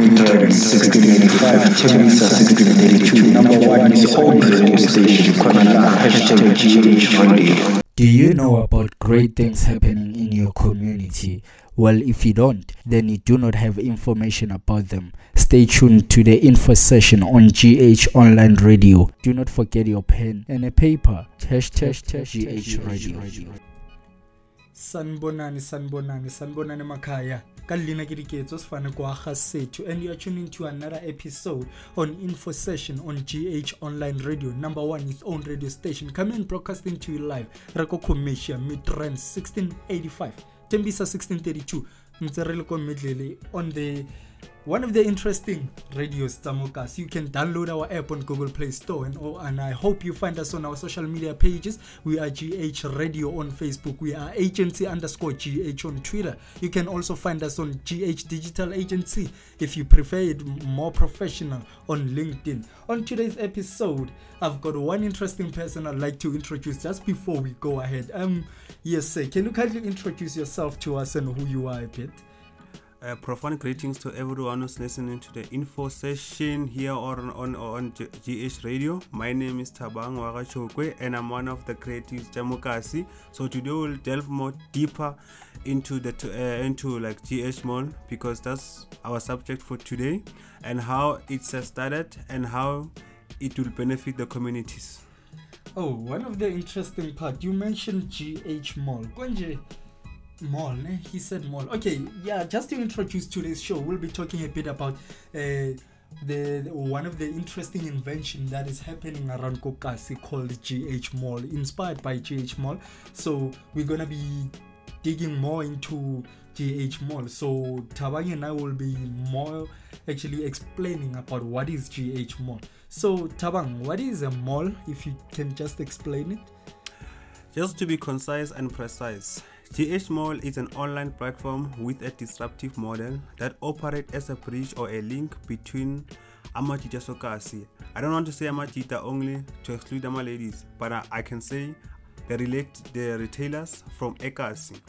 Midrand 1685, Tembisa 1632. Number one is own radio station. Khona hashtag GH Radio. Do you know about great things happening in your community? Well, if you don't, then you do not have information about them. Stay tuned to the info session on GH Online Radio. Do not forget your pen and a paper. Hashtag GH Radio. Sanibonani sanibonani sanibonani emakhaya ka lena ke diketso sefane ko aga setho and you are tuning to another episode on info session on gh online radio number one its own radio station. Coming broadcasting to you live re ko commercia midrand 1685 tembisa 1632 ntse re le ko medlele on the one of the interesting radios Tamokas. You can download our app on Google Play Store and oh, and I hope you find us on our social media pages. We are GH Radio on Facebook. We are agency underscore GH on Twitter. You can also find us on GH Digital Agency if you prefer it more professional on LinkedIn. On today's episode, I've got one interesting person I'd like to introduce just before we go ahead. Um, yes, sir. Can you kindly introduce yourself to us and who you are a bit? Uh, profound greetings to everyone who's listening to the info session here on on, on GH Radio. My name is Tabang Wagachokwe and I'm one of the creatives Jamukasi. So today we'll delve more deeper into the uh, into like GH Mall because that's our subject for today and how it's started and how it will benefit the communities. Oh, one of the interesting part you mentioned GH Mall. Mall, ne? he said mall. Okay, yeah. Just to introduce today's show, we'll be talking a bit about uh, the one of the interesting invention that is happening around Kokasi called GH Mall, inspired by GH Mall. So we're gonna be digging more into GH Mall. So Tabang and I will be more actually explaining about what is GH Mall. So Tabang, what is a mall? If you can just explain it. Just to be concise and precise, GH Mall is an online platform with a disruptive model that operates as a bridge or a link between Amajita Sokasi. I don't want to say Amajita only to exclude Ama ladies, but I, I can say they relate the retailers from Ekasi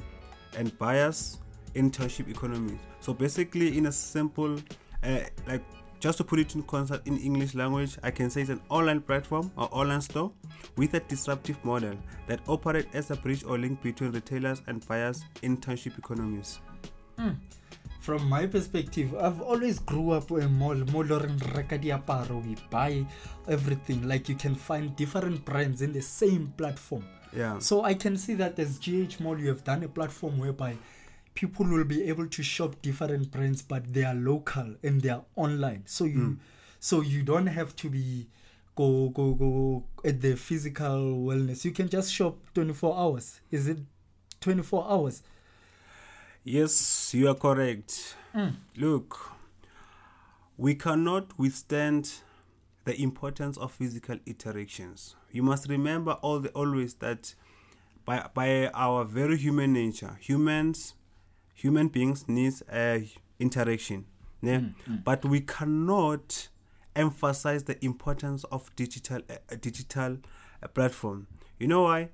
and buyers internship economies. So basically, in a simple, uh, like just to put it in concept in English language, I can say it's an online platform or online store with a disruptive model that operates as a bridge or link between retailers and buyers internship economies. Hmm. From my perspective, I've always grew up in mall, mall or in we buy everything. Like you can find different brands in the same platform. Yeah. So I can see that as GH Mall, you have done a platform whereby people will be able to shop different brands, but they are local and they are online. So you, hmm. so you don't have to be go go go at the physical wellness. You can just shop twenty four hours. Is it twenty four hours? Yes, you are correct. Hmm. Look, we cannot withstand the importance of physical interactions. You must remember all the always that by by our very human nature, humans, human beings needs a interaction. Yeah? But we cannot emphasize the importance of digital uh, digital uh, platform. You know why?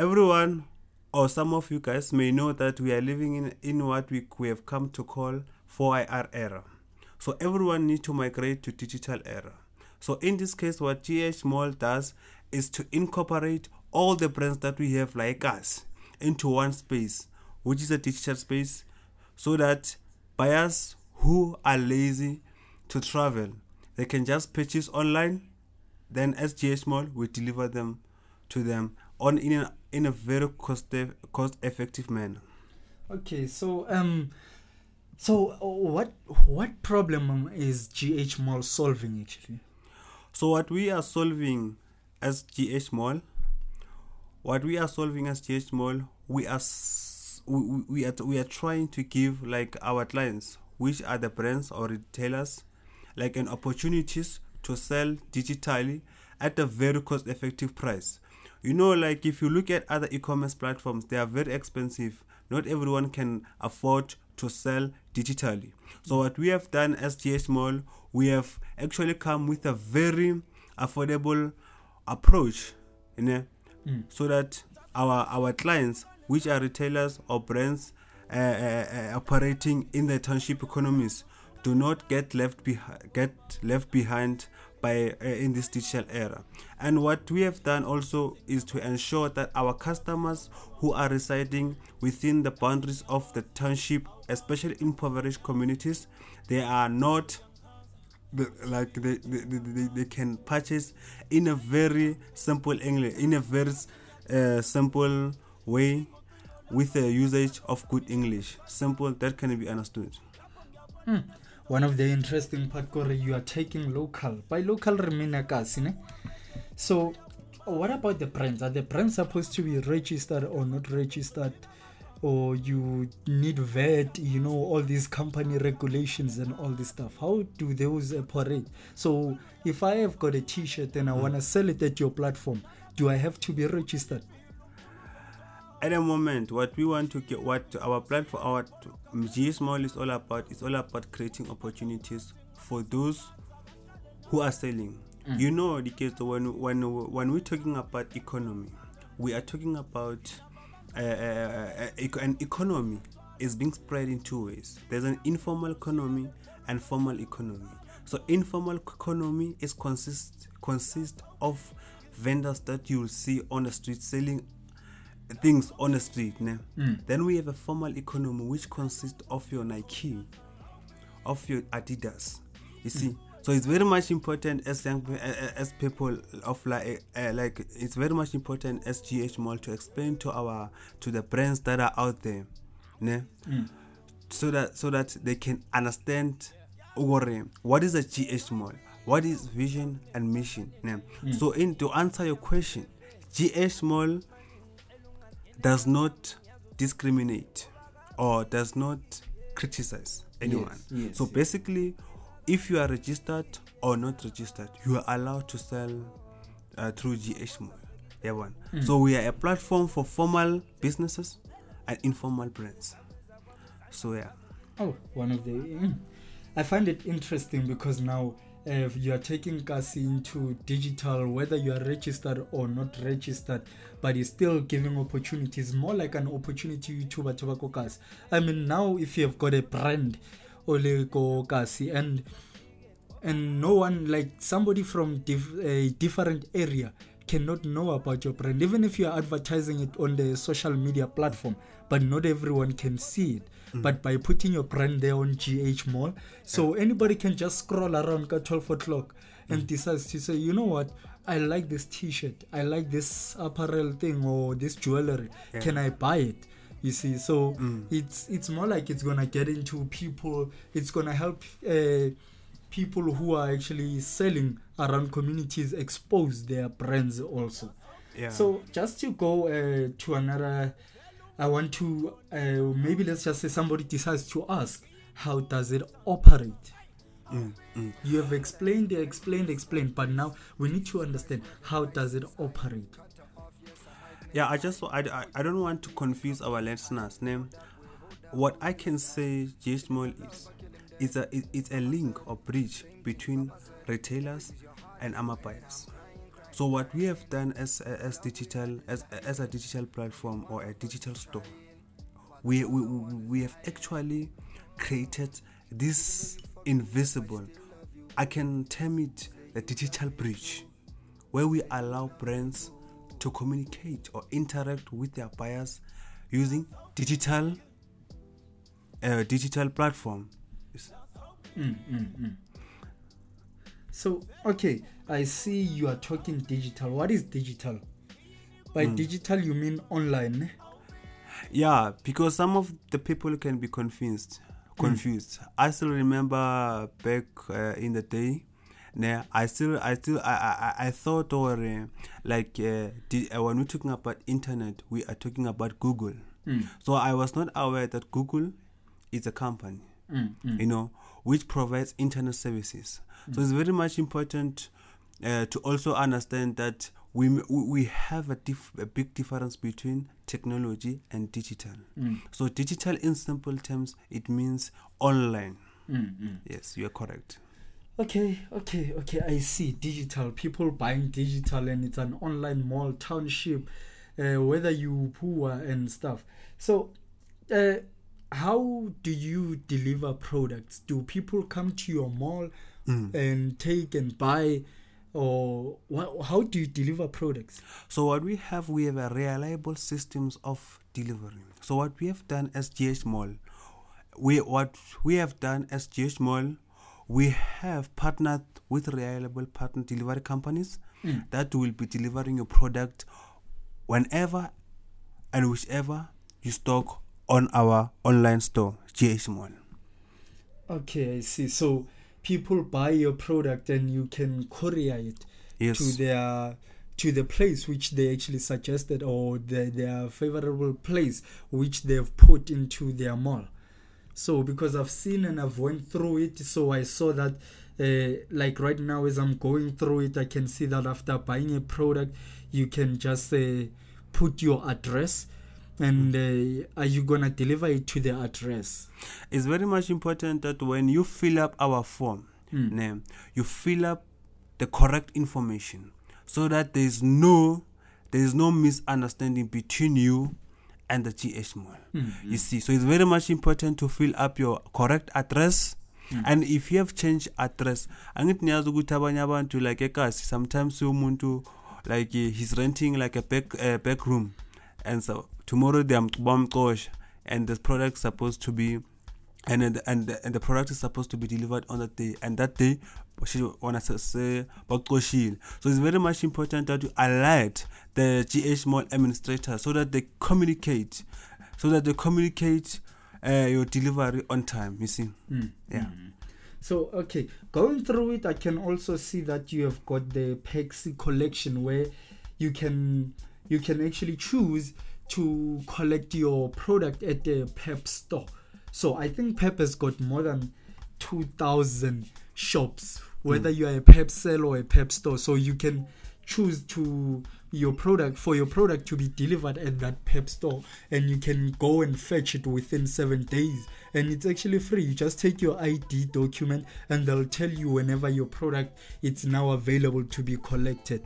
everyone or some of you guys may know that we are living in, in what we, we have come to call 4IR era. So everyone needs to migrate to digital era. So in this case, what GH Mall does is to incorporate all the brands that we have like us into one space, which is a digital space, so that buyers who are lazy to travel, they can just purchase online then SGH Mall will deliver them to them on in a, in a very cost cost effective manner. Okay, so um, so what what problem is GH Mall solving actually? So what we are solving as GH Mall, what we are solving as GH Mall, we are we, we- are we are trying to give like our clients, which are the brands or retailers, like an opportunities to sell digitally at a very cost effective price. You know, like if you look at other e-commerce platforms, they are very expensive. Not everyone can afford to sell digitally. So what we have done as GH Mall, we have actually come with a very affordable approach, you know, mm. so that our our clients, which are retailers or brands uh, uh, uh, operating in the township economies, do not get left behind get left behind by uh, in this digital era. And what we have done also is to ensure that our customers who are residing within the boundaries of the township especially impoverished communities they are not like they, they, they, they can purchase in a very simple english in a very uh, simple way with the usage of good english. Simple that can be understood. Hmm. One of the interesting part kore you are taking local. By local re mean kasi ne? So what about the brands are the brands supposed to be registered or not registered? Or you need vet you know all these company regulations and all this stuff. How do those operate? So if i have got a t-shirt and i hmm. want to sell it at your platform do i have to be registered at the moment what we want to get what our platform our g small is all about is all about creating opportunities for those who are selling. Mm. you know the case when when when we're talking about economy we are talking about uh, uh, uh, an economy is being spread in two ways. There's an informal economy and formal economy. So informal economy is consist consist of vendors that you'll see on the street selling things on the street ne? Mm. then we have a formal economy which consists of your nike of your adidas you see so it's very much important as young as people of like uh, like it's very much important as gh mall to explain to our to the brands that are out there ne? Mm. so that so that they can understand what is a gh mall what is vision and mission ne? so in to answer your question gh mall does not discriminate or does not criticize anyone. Yes, yes, so yes. basically, if you are registered or not registered, you are allowed to sell uh, through GH Mall. Yeah, one. So we are a platform for formal businesses and informal brands. So yeah. Oh, one of the. Mm. I find it interesting because now uh, you are taking us into digital, whether you are registered or not registered, but it's still giving opportunities, more like an opportunity to Kasi. I mean, now if you have got a brand, Ole Kasi, and and no one like somebody from dif- a different area cannot know about your brand even if you are advertising it on the social media platform but not everyone can see it. Mm. But by putting your brand there on gh mall so anybody can just scroll around at 12 o'clock and mm. decides to say you know what? I like this t-shirt. I like this apparel thing or this jewelry. Can i buy it? You see so mm. it's it's more like it's gonna get into people. It's gonna help uh, people who are actually selling around communities expose their brands also Yeah. so just to go uh, to another i want to uh, maybe let's just say somebody decides to ask how does it operate Mm, mm. you have explained explained explained but now we need to understand how does it operate yeah i just I, I, don't want to confuse our listeners name what i can say gh mall is it's a it, it's a link or bridge between retailers and ama buyers. So what we have done as as digital as as a digital platform or a digital store we we, we have actually created this invisible i can term it a digital bridge where we allow brands to communicate or interact with their buyers using digital uh, digital platform Yes. so okay i see you are talking digital. What is digital? By digital you mean online yeah because some of the people can be confused. Confused. I still remember back uh, in the day nah, i still i still i i, I- thought or uh, like uh, di- uh, when we're talking about internet we are talking about google. So i was not aware that google is a company you know which provides internet services. So it's very much important uh, to also understand that we we we have a, dif- a big difference between technology and digital. So digital in simple terms it means online. Yes you are correct. Okay, okay, okay. I see. Digital people buying digital, and it's an online mall township, uh, whether you poor and stuff. So, uh, how do you deliver products? Do people come to your mall mm. and take and buy, or wha- how do you deliver products? So what we have, we have a reliable systems of delivery. So what we have done as GH Mall, we what we have done as GH Mall, we have partnered with reliable partner delivery companies mm. that will be delivering your product whenever and whichever you stock on our online store, GH Mall. Okay, I see. So people buy your product and you can courier it Yes. to their to the place which they actually suggested or the, their favorable place which they've put into their mall. So because I've seen and I've went through it, so I saw that uh, like right now as I'm going through it, I can see that after buying a product, you can just uh, put your address and uh, are you gonna deliver it to the address? it's very much important that when you fill up our form, Hmm. name, you fill up the correct information so that there is no there is no misunderstanding between you and the GH mall. You see, so it's very much important to fill up your correct address. And if you have changed address, angithi niyazi ukuthi abanye abantu like ekasi sometimes umuntu like eh, he's renting like a back uh, back room and so tomorrow they are bamxosha and the product is supposed to be and and the- and the product is supposed to be delivered on that day. And that day she wanna say so it's very much important that you alert the GH mall administrator so that they communicate so that they communicate uh, your delivery on time you see? Yeah. So okay, going through it, I can also see that you have got the Paxi collection where you can you can actually choose to collect your product at the Pep store. So I think Pep has got more than two thousand shops, whether hmm. you are a Pep seller or a Pep store. So you can choose to your product for your product to be delivered at that Pep store, and you can go and fetch it within seven days. And it's actually free. You just take your ID document, and they'll tell you whenever your product it's now available to be collected.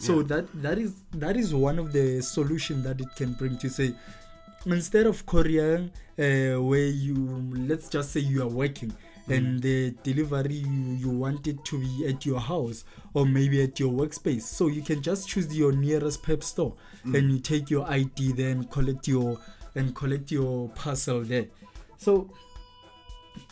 So that that is that is one of the solution that it can bring to say instead of courier uh, where you let's just say you are working and the delivery you, you want it to be at your house or maybe at your workspace so you can just choose your nearest pep store and you take your id then collect your and collect your parcel there so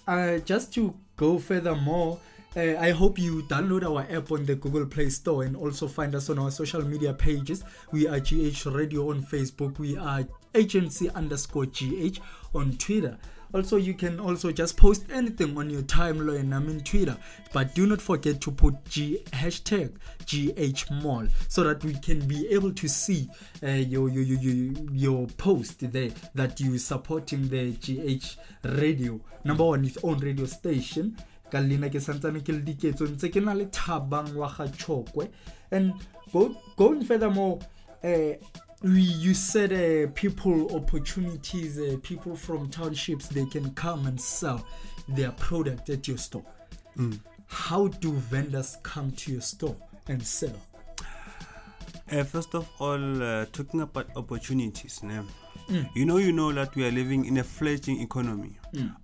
uh, just to go furthermore, uh, I hope you download our app on the Google Play Store and also find us on our social media pages. We are GH Radio on Facebook. We are agency underscore GH on Twitter. Also, you can also just post anything on your timeline. I mean Twitter, but do not forget to put G hashtag GH Mall so that we can be able to see uh, your, your your your post there that you supporting the GH Radio. Number one its own radio station. Ka ke santsane ke le ke na le thabang wa ga and go, going furthermore uh, we, you said uh, people opportunities uh, people from townships they can come and sell their product at your store. How do vendors come to your store and sell? Uh, first of all, uh, talking about opportunities, you know, you know that we are living in a fledgling economy,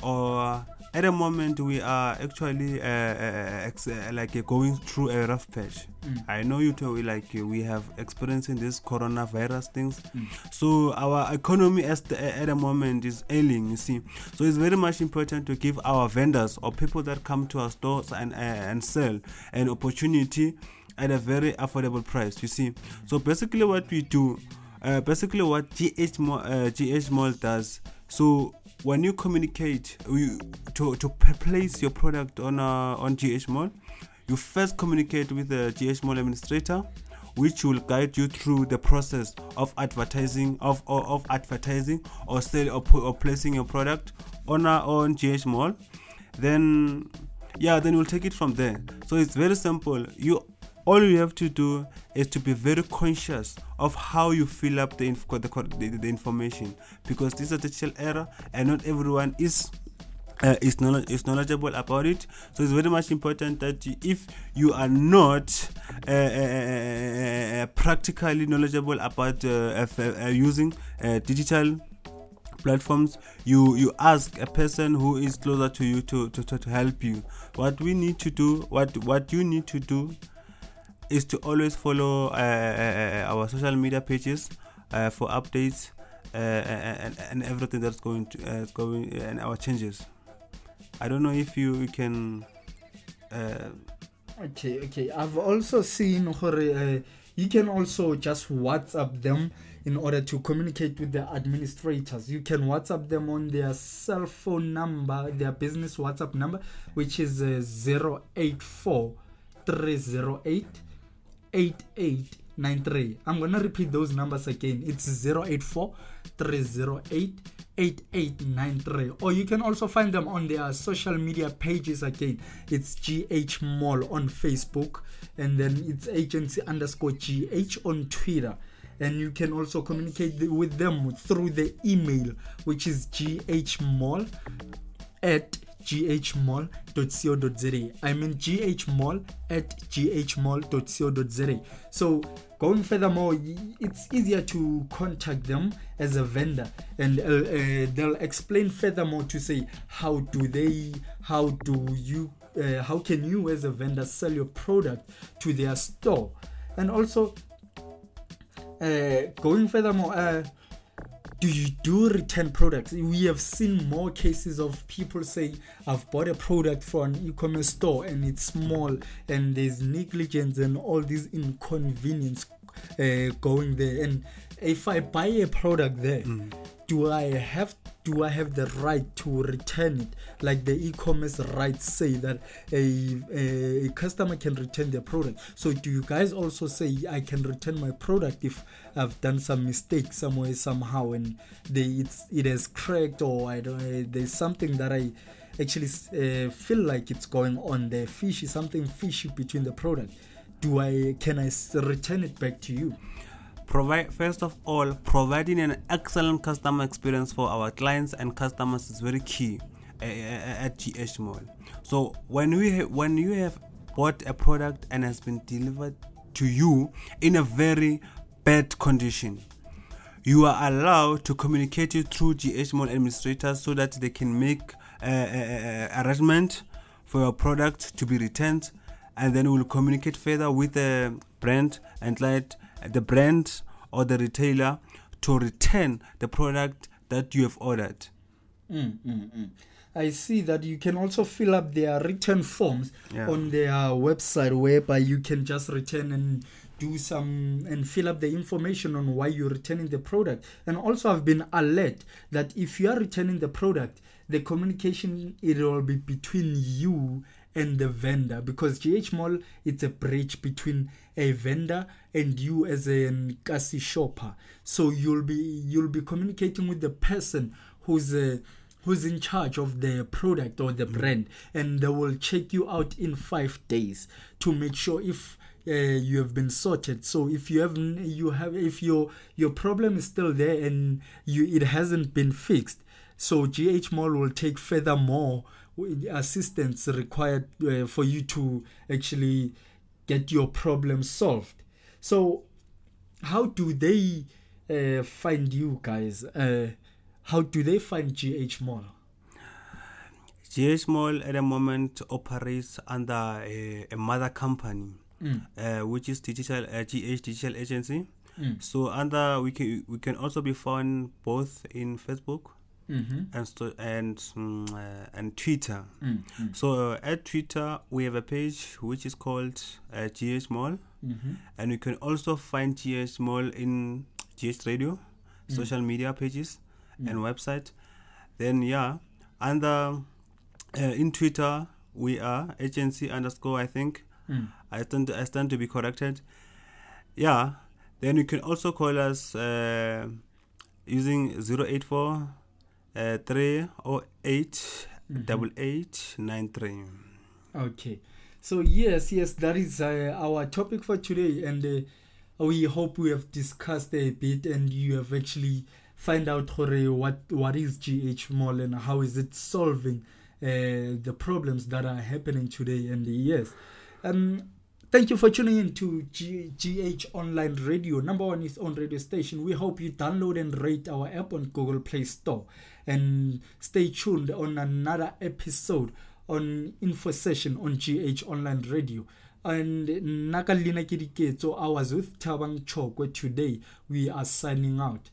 or at the moment we are actually uh, uh, ex- uh, like uh, going through a rough patch. I know you too, like uh, we have experiencing this coronavirus things, so our economy as the, at the moment is ailing. You see, so it's very much important to give our vendors or people that come to our stores and uh, and sell an opportunity at a very affordable price. You see, so basically what we do, uh, basically what GH uh, GH Mall does. So when you communicate you, to to place your product on uh, on GH Mall, you first communicate with the GH Mall administrator. Which will guide you through the process of advertising of of, of advertising or sell or, or placing your product on our on GH Mall. Then yeah then we'll take it from there so it's very simple you all you have to do is to be very conscious of how you fill up the, inf- the, the, the information. Because this is a digital era and not everyone is uh, is, knowledge, is knowledgeable about it. So it's very much important that you, if you are not uh, uh, uh, practically knowledgeable about uh, uh, uh, using uh, digital platforms you you ask a person who is closer to you to, to, to, to help you. What we need to do what what you need to do is to always follow uh, uh, uh, our social media pages for updates and, and everything that's going to going and our changes. I don't know if you, you can okay okay. I've also seen you can also just whatsapp them in order to communicate with the administrators. You can whatsapp them on their cell phone number their business whatsapp number which is uh, 084 308 8893 i'm gonna repeat those numbers again. It's 084 308 8893 or you can also find them on their social media pages again. It's gh mall on facebook and then it's agency underscore gh on twitter. And you can also communicate with them through the email which is ghmall at ghmall.co.za i mean ghmall at ghmall.co.za so going furthermore it's easier to contact them as a vendor. And uh, uh, they'll explain furthermore to say how do they how do you uh, how can you as a vendor sell your product to their store? And also uh, going furthermore uh, do you do return products we have seen more cases of people saying i've bought a product from an e-commerce store and it's small and there's negligence and all this inconvenience uh, going there and if i buy a product there mm. do i have do i have the right to return it? Like the e-commerce rights say that a, a, a customer can return their product. So do you guys also say i can return my product if i've done some mistake somewhere somehow and they it's it has cracked or i don't uh, there's something that i actually uh, feel like it's going on there fishy something fishy between the product. Do i can I return it back to you provide first of all providing an excellent customer experience for our clients and customers is very key at gh mall. So when we ha- when you have bought a product and has been delivered to you in a very bad condition you are allowed to communicate it through gh mall administrators so that they can make uh, arrangement for your product to be returned and then we'll communicate further with the brand and let the brand or the retailer to return the product that you have ordered Mm, mm, mm. I see that you can also fill up their return forms Yeah. on their website whereby you can just return and do some and fill up the information on why you're returning the product. And also I've been alert that if you are returning the product, the communication it will be between you and the vendor because GH Mall it's a bridge between a vendor and you as a Nkasi shopper. So you'll be you'll be communicating with the person who's uh, who's in charge of the product or the brand and they will check you out in 5 days to make sure if uh, you have been sorted so if you have you have if your your problem is still there and you it hasn't been fixed so GH Mall will take further more assistance required uh, for you to actually get your problem solved so how do they uh, find you guys uh, how do they find GH Mall gh mall at the moment operates under a, a mother company mm. uh, which is digital uh, gh digital agency Mm. so under we can we can also be found both in facebook Mm-hmm. and sto- and mm, uh, and twitter Mm. Mm. So uh, at Twitter, we have a page which is called uh, GH Mall, Mm-hmm. and you can also find GH Mall in GH Radio, Mm. social media pages, and website. Then yeah, under uh, in Twitter we are agency underscore I think. I stand I stand to be corrected. Yeah, then you can also call us uh, using 084 uh, 308 Mhm. double eight nine three. Okay. So yes, yes, that is uh, our topic for today, and uh, we hope we have discussed a bit, and you have actually find out what what is GH Mall and how is it solving uh, the problems that are happening today. And yes, um, Thank you for tuning in to GH Online Radio, number one is on radio station. We hope you download and rate our app on Google Play Store. And stay tuned on another episode on Info Session on GH Online Radio. And Nakalina Kidiketo, I was with Tabang Chokwe today. We are signing out.